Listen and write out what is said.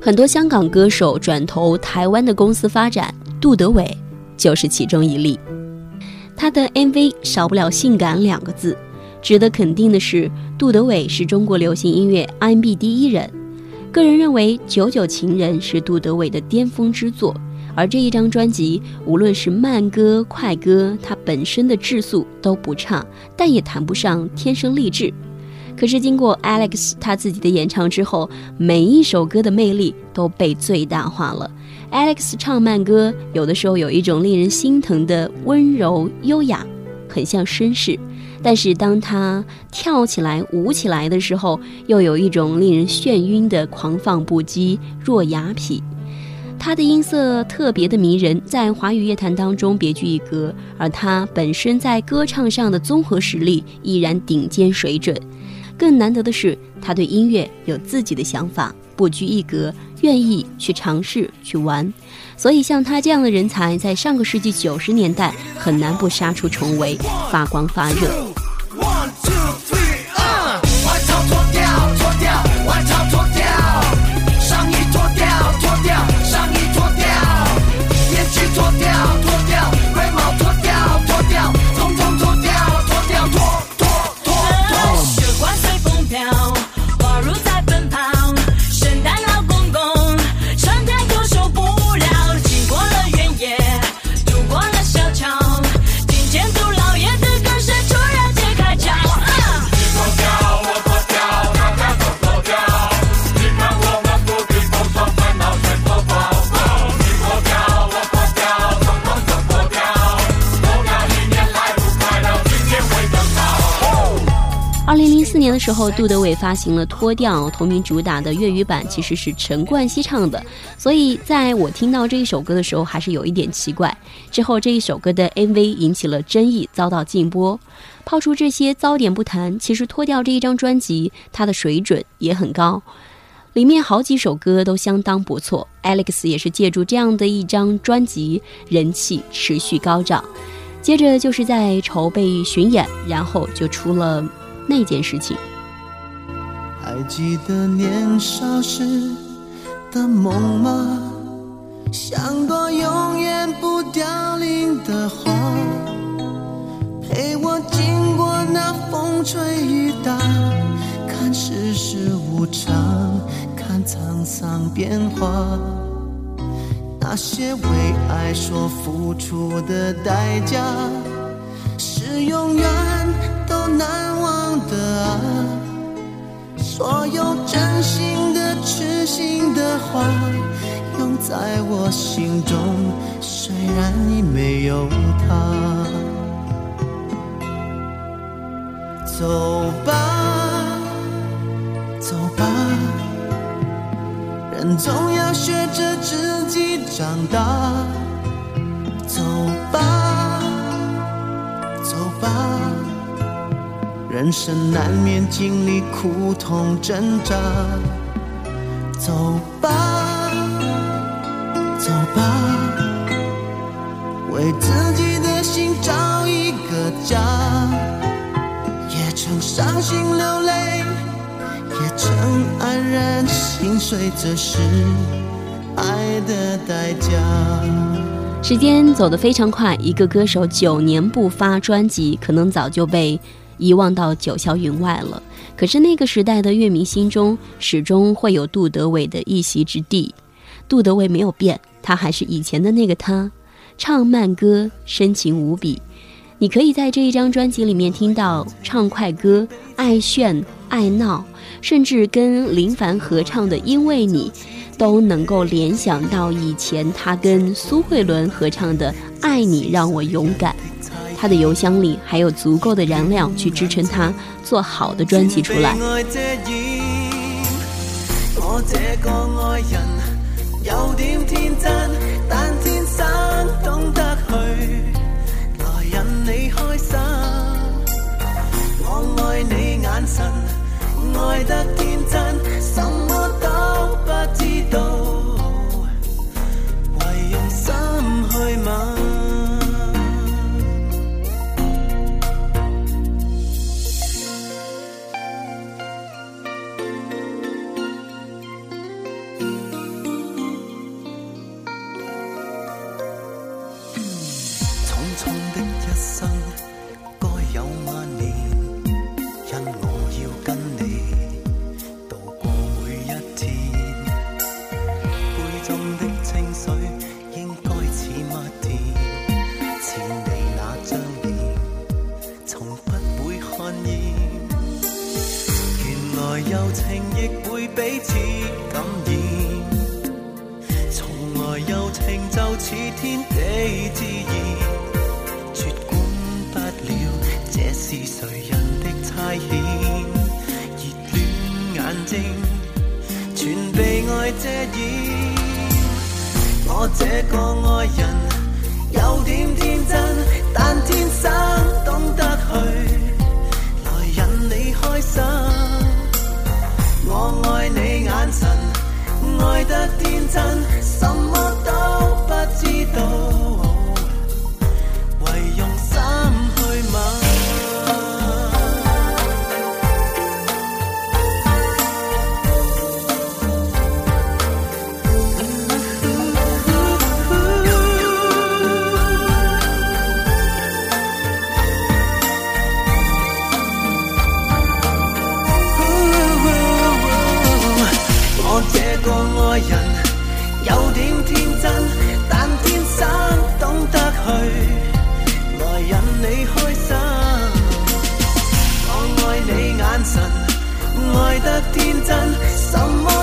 很多香港歌手转投台湾的公司发展，杜德伟就是其中一例。他的 MV 少不了“性感”两个字。值得肯定的是，杜德伟是中国流行音乐 R&B 第一人。个人认为，《九九情人》是杜德伟的巅峰之作，而这一张专辑，无论是慢歌、快歌，它本身的质素都不差，但也谈不上天生丽质。可是经过 Alex 他自己的演唱之后，每一首歌的魅力都被最大化了。Alex 唱慢歌，有的时候有一种令人心疼的温柔优雅，很像绅士；但是当他跳起来、舞起来的时候，又有一种令人眩晕的狂放不羁、若雅痞。他的音色特别的迷人，在华语乐坛当中别具一格，而他本身在歌唱上的综合实力依然顶尖水准。更难得的是，他对音乐有自己的想法，不拘一格，愿意去尝试去玩。所以像他这样的人才，在上个世纪九十年代很难不杀出重围，发光发热。One two three，嗯，外套脱掉脱掉，外套脱掉，上衣脱掉脱掉，上衣脱掉，眼镜脱掉。的时候，杜德伟发行了《脱掉》同名主打的粤语版，其实是陈冠希唱的，所以在我听到这一首歌的时候，还是有一点奇怪。之后这一首歌的 MV 引起了争议，遭到禁播。抛出这些糟点不谈，其实《脱掉》这一张专辑，它的水准也很高，里面好几首歌都相当不错。Alex 也是借助这样的一张专辑，人气持续高涨。接着就是在筹备巡演，然后就出了。那件事情，还记得年少时的梦吗？像朵永远不凋零的花，陪我经过那风吹雨打，看世事无常，看沧桑变化。那些为爱所付出的代价，是永远话，永在我心中。虽然已没有他，走吧，走吧，人总要学着自己长大。走吧，走吧。人生难免经历苦痛挣扎，走吧，走吧，为自己的心找一个家，也曾伤心流泪，也曾黯然心碎，这是爱的代价。时间走得非常快，一个歌手九年不发专辑，可能早就被。遗忘到九霄云外了。可是那个时代的乐迷心中，始终会有杜德伟的一席之地。杜德伟没有变，他还是以前的那个他，唱慢歌深情无比。你可以在这一张专辑里面听到唱快歌，爱炫爱闹，甚至跟林凡合唱的《因为你》，都能够联想到以前他跟苏慧伦合唱的《爱你让我勇敢》。他的邮箱里还有足够的燃料去支撑他做好的专辑出来。我这个爱人有点天真，但天生懂得去来引你开心。我爱你眼神，爱得天真，原来柔情亦会彼此感染，从来柔情就似天地自然。绝管不了这是谁人的差遣，热恋眼睛全被爱遮掩。我这个爱人有点天真，得天真，什么